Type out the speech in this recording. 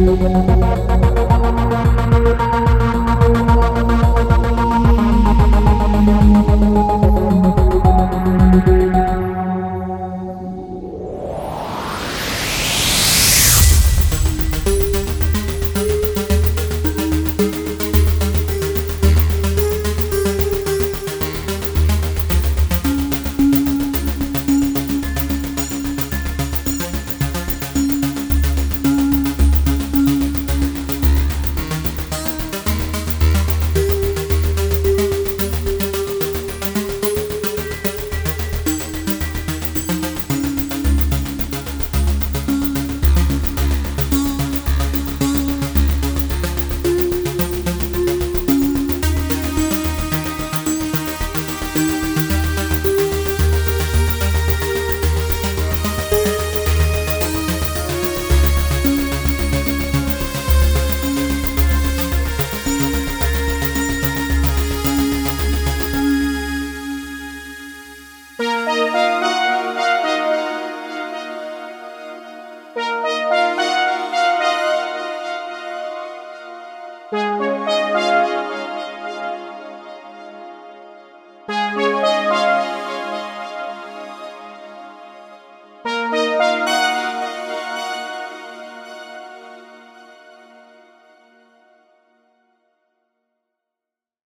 Música